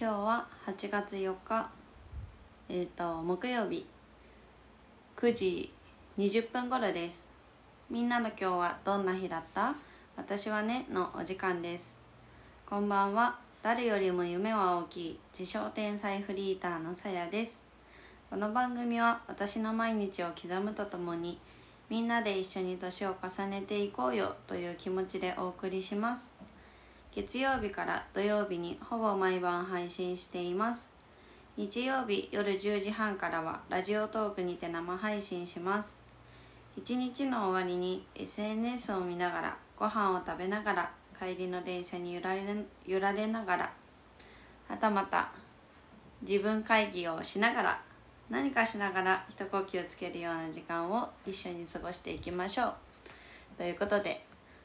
今日は8月4日えっ、と木曜日9時20分頃です。みんなの今日はどんな日だった？私はねのお時間です。こんばんは。誰よりも夢は大きい自称天才フリーターのさやです。この番組は私の毎日を刻むとともにみんなで一緒に年を重ねていこうよという気持ちでお送りします。月曜日から土曜日にほぼ毎晩配信しています。日曜日夜10時半からはラジオトークにて生配信します。一日の終わりに SNS を見ながらご飯を食べながら帰りの電車に揺られ揺られながらはたまた自分会議をしながら何かしながら一呼吸つけるような時間を一緒に過ごしていきましょう。ということで、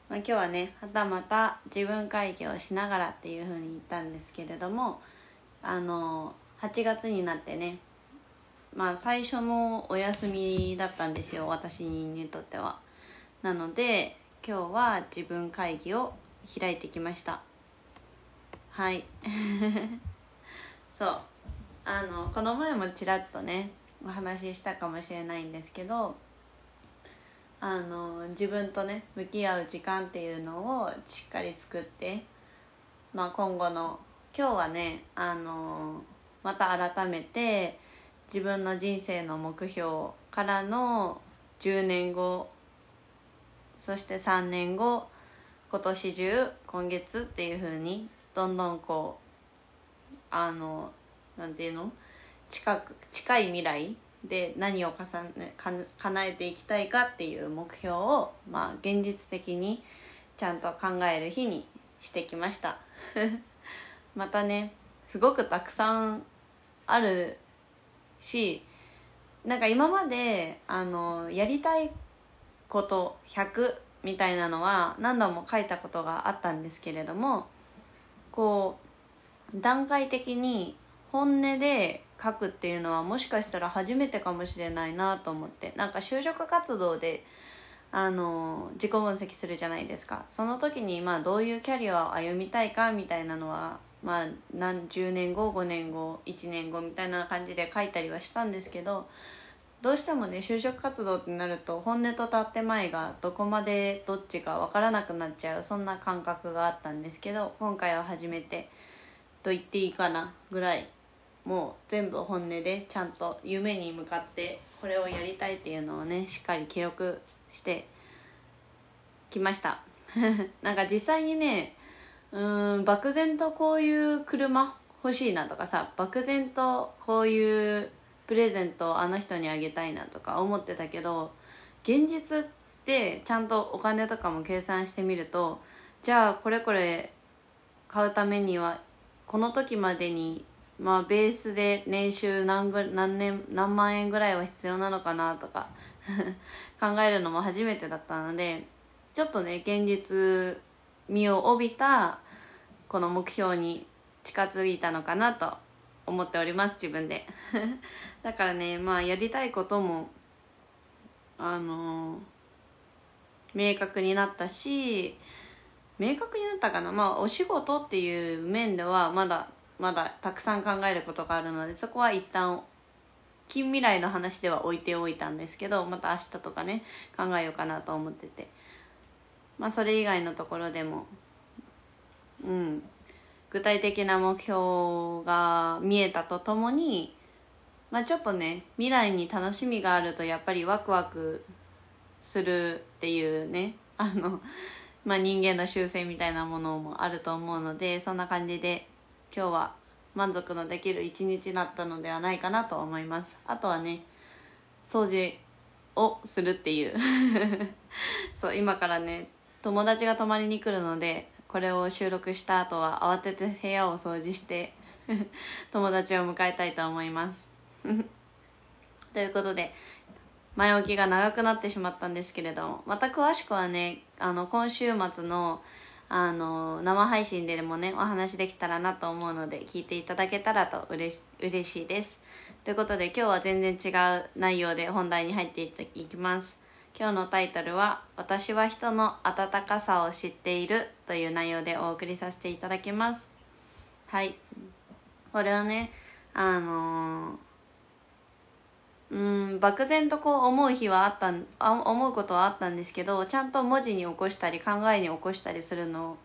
まあ、今日はねはたまた自分会議をしながらっていうふうに言ったんですけれどもあの8月になってねまあ最初のお休みだったんですよ私にとっては。なので今日は自分会議を開いてきました。はい。そう。あのこの前もちらっとねお話ししたかもしれないんですけどあの自分とね向き合う時間っていうのをしっかり作って、まあ、今後の今日はねあのまた改めて自分の人生の目標からの10年後そして3年後今年中今月っていう風にどんどんこうあのなんていうの？近く近い未来で何を重ねか叶えていきたいかっていう目標を、まあ、現実的にちゃんと考える日にしてきました。またねすごくたくさんあるしなんか今まであのやりたいこと100みたいなのは何度も書いたことがあったんですけれどもこう段階的に本音で書くっていうのはもしかしたら初めてかもしれないなと思って。なんか就職活動であの自己分析するじゃないですか。その時にまあどういうキャリアを歩みたいかみたいなのはまあ何十年後5年後1年後みたいな感じで書いたりはしたんですけどどうしてもね就職活動ってなると本音と建前がどこまでどっちか分からなくなっちゃうそんな感覚があったんですけど今回は初めてと言っていいかなぐらいもう全部本音でちゃんと夢に向かってこれをやりたいっていうのをねしっかり記録してきました。なんか実際にねうん漠然とこういう車欲しいなとかさ漠然とこういうプレゼントをあの人にあげたいなとか思ってたけど現実ってちゃんとお金とかも計算してみるとじゃあこれこれ買うためにはこの時までにまあベースで年収何ぐ何年何万円ぐらいは必要なのかなとか 考えるのも初めてだったのでちょっとね現実味を帯びたこの目標に近づいたのかなと思っております自分で。だからねまあやりたいこともあのー、明確になったし明確になったかな。まあお仕事っていう面ではまだまだたくさん考えることがあるのでそこは一旦近未来の話では置いておいたんですけどまた明日とかね考えようかなと思ってて。まあそれ以外のところでもうん。具体的な目標が見えたとともにまあちょっとね未来に楽しみがあるとやっぱりワクワクするっていうねあのまあ人間の習性みたいなものもあると思うのでそんな感じで今日は満足のできる一日だったのではないかなと思います。あとはね掃除をするっていう。そう今からね友達が泊まりに来るのでこれを収録した後は慌てて部屋を掃除して 友達を迎えたいと思います。ということで前置きが長くなってしまったんですけれどもまた詳しくはねあの今週末のあの生配信でもねお話できたらなと思うので聞いていただけたらとうれし嬉しいです。ということで今日は全然違う内容で本題に入っていきます。今日のタイトルは「私は人の温かさを知っている」という内容でお送りさせていただきます。はい。これをねあのーうん漠然とこう思う日はあったあ思うことはあったんですけどちゃんと文字に起こしたり考えに起こしたりするの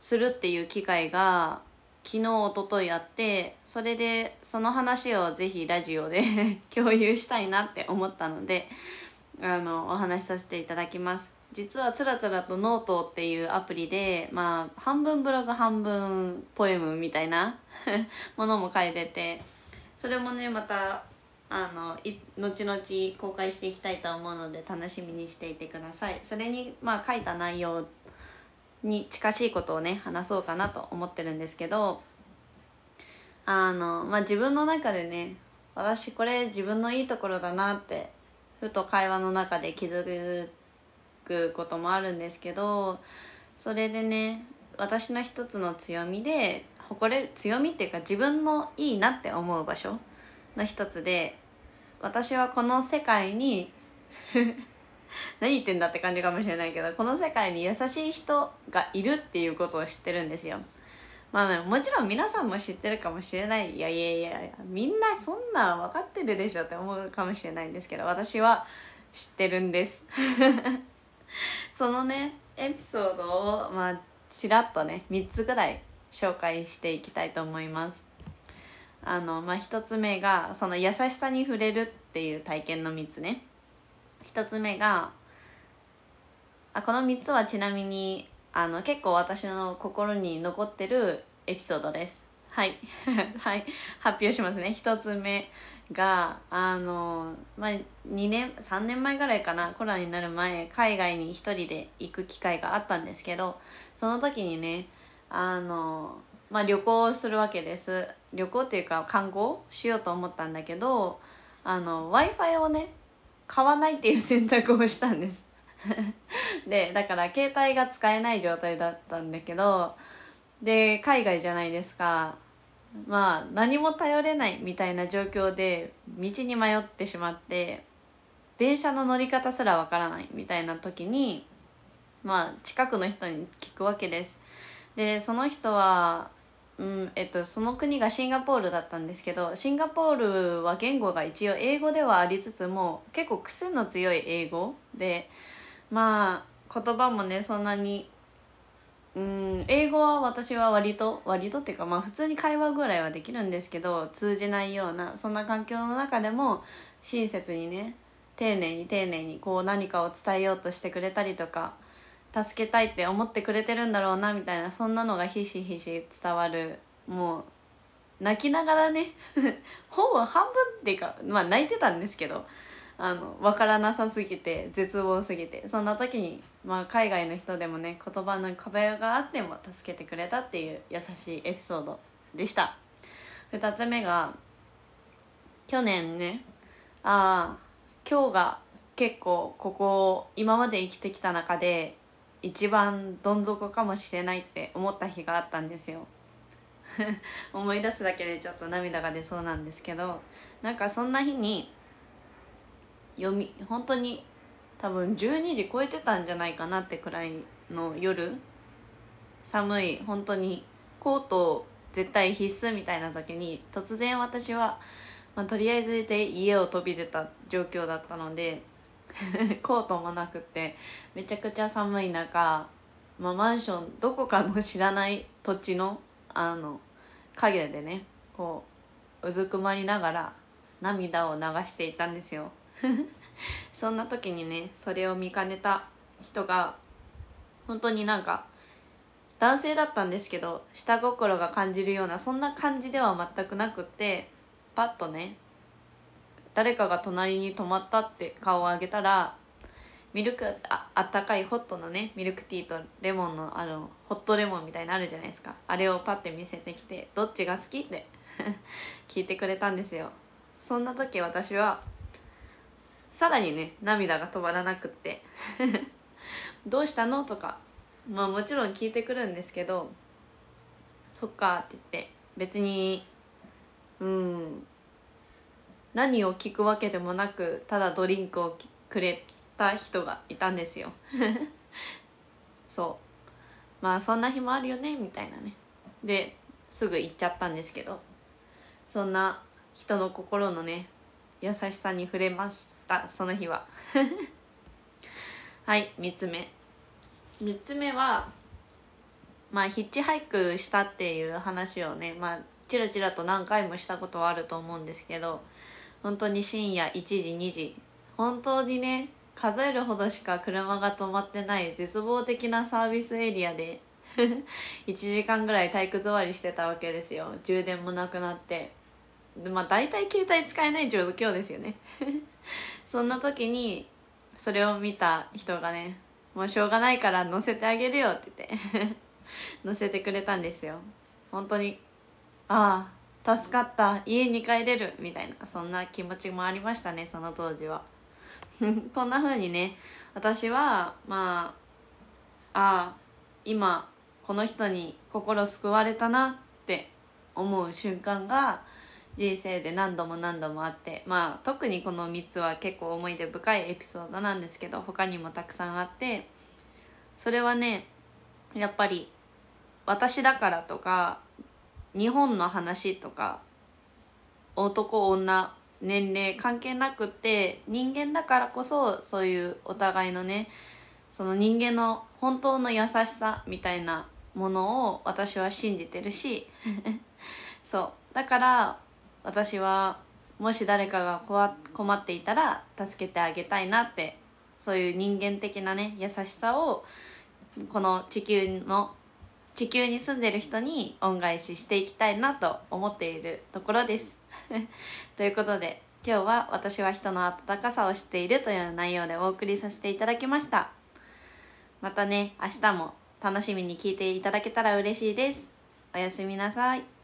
するっていう機会が昨日一昨日あってそれでその話をぜひラジオで 共有したいなって思ったのであのお話しさせていただきます。実はつらつらとノートっていうアプリでまあ半分ブログ半分ポエムみたいな ものも書いててそれもねまたあのい後々公開していきたいと思うので楽しみにしていてください。それにまあ書いた内容に近しいことをね話そうかなと思ってるんですけどあのまあ自分の中でね私これ自分のいいところだなってふと会話の中で気づくこともあるんですけどそれでね私の一つの強みで誇れる強みっていうか自分のいいなって思う場所の一つで私はこの世界に 何言ってんだって感じかもしれないけどこの世界に優しい人がいるっていうことを知ってるんですよ。まあ、もちろん皆さんも知ってるかもしれない。いやいやいやみんなそんな分かってるでしょって思うかもしれないんですけど私は知ってるんです。そのねエピソードをまあちらっとね3つぐらい紹介していきたいと思います。あの、まあ、1つ目がその優しさに触れるっていう体験の3つね。1つ目があこの3つはちなみにあの結構私の心に残ってるエピソードです。はい。はい。発表しますね。1つ目があの、まあ、2年3年前ぐらいかなコロナになる前海外に1人で行く機会があったんですけどその時にねあのまあ、旅行するわけです。旅行っていうか観光しようと思ったんだけど w i f i をね買わないっていう選択をしたんです。でだから携帯が使えない状態だったんだけどで海外じゃないですか。まあ何も頼れないみたいな状況で道に迷ってしまって電車の乗り方すらわからないみたいな時にまあ近くの人に聞くわけです。でその人はうんえっと、その国がシンガポールだったんですけどシンガポールは言語が一応英語ではありつつも結構癖の強い英語でまあ言葉もねそんなにうん英語は私は割と割とっていうかまあ普通に会話ぐらいはできるんですけど通じないようなそんな環境の中でも親切にね丁寧に丁寧にこう何かを伝えようとしてくれたりとか助けたいって思ってくれてるんだろうなみたいなそんなのがひしひし伝わる。もう泣きながらね。ほぼ半分っていうかまあ泣いてたんですけどあの分からなさすぎて絶望すぎて。そんな時に、まあ、海外の人でもね言葉の壁があっても助けてくれたっていう優しいエピソードでした。2つ目が去年ねああ今日が結構ここ今まで生きてきた中で一番どん底かもしれないって思った日があったんですよ。思い出すだけでちょっと涙が出そうなんですけどなんかそんな日に読み本当に多分12時超えてたんじゃないかなってくらいの夜寒い本当にコート絶対必須みたいな時に突然私は、まあ、とりあえずで家を飛び出た状況だったので コートもなくてめちゃくちゃ寒い中、まあ、マンションどこかの知らない土地のあの影でねこううずくまりながら涙を流していたんですよ。そんな時にねそれを見かねた人が本当になんか男性だったんですけど下心が感じるようなそんな感じでは全くなくってパッとね誰かが隣に泊まったって顔を上げたらミルクああったかいホットのねミルクティーとレモンのあのホットレモンみたいなのあるじゃないですか。あれをパッて見せてきてどっちが好き？って 聞いてくれたんですよ。そんな時私はさらにね涙が止まらなくって。どうしたの？とかまあもちろん聞いてくるんですけどそっかって言って別にうん何を聞くわけでもなくただドリンクをくれた人がいたんですよ。そう。まあそんな日もあるよねみたいなね。ですぐ行っちゃったんですけど。そんな人の心のね優しさに触れましたその日は。はい3つ目。3つ目はまあヒッチハイクしたっていう話をねまあチラチラと何回もしたことはあると思うんですけど本当に深夜1時2時。本当にね数えるほどしか車が止まってない絶望的なサービスエリアで。1時間ぐらい体育座りしてたわけですよ。充電もなくなって。でまあ大体携帯使えない状況ですよね。そんな時にそれを見た人がねもうしょうがないから乗せてあげるよって言って。乗せてくれたんですよ。本当にああ助かった家に帰れるみたいなそんな気持ちもありましたねその当時は。こんな風にね私はまあああ今この人に心救われたなって思う瞬間が人生で何度も何度もあってまあ特にこの3つは結構思い出深いエピソードなんですけど他にもたくさんあってそれはねやっぱり私だからとか日本の話とか男女年齢関係なくって人間だからこそそういうお互いのねその人間の本当の優しさみたいなものを私は信じてるしそう。だから私はもし誰かが困っていたら助けてあげたいなってそういう人間的なね優しさをこの地球の地球に住んでる人に恩返ししていきたいなと思っているところです。ということで今日は私は人の温かさを知っているという内容でお送りさせていただきました。またね明日も楽しみに聞いていただけたら嬉しいです。おやすみなさい。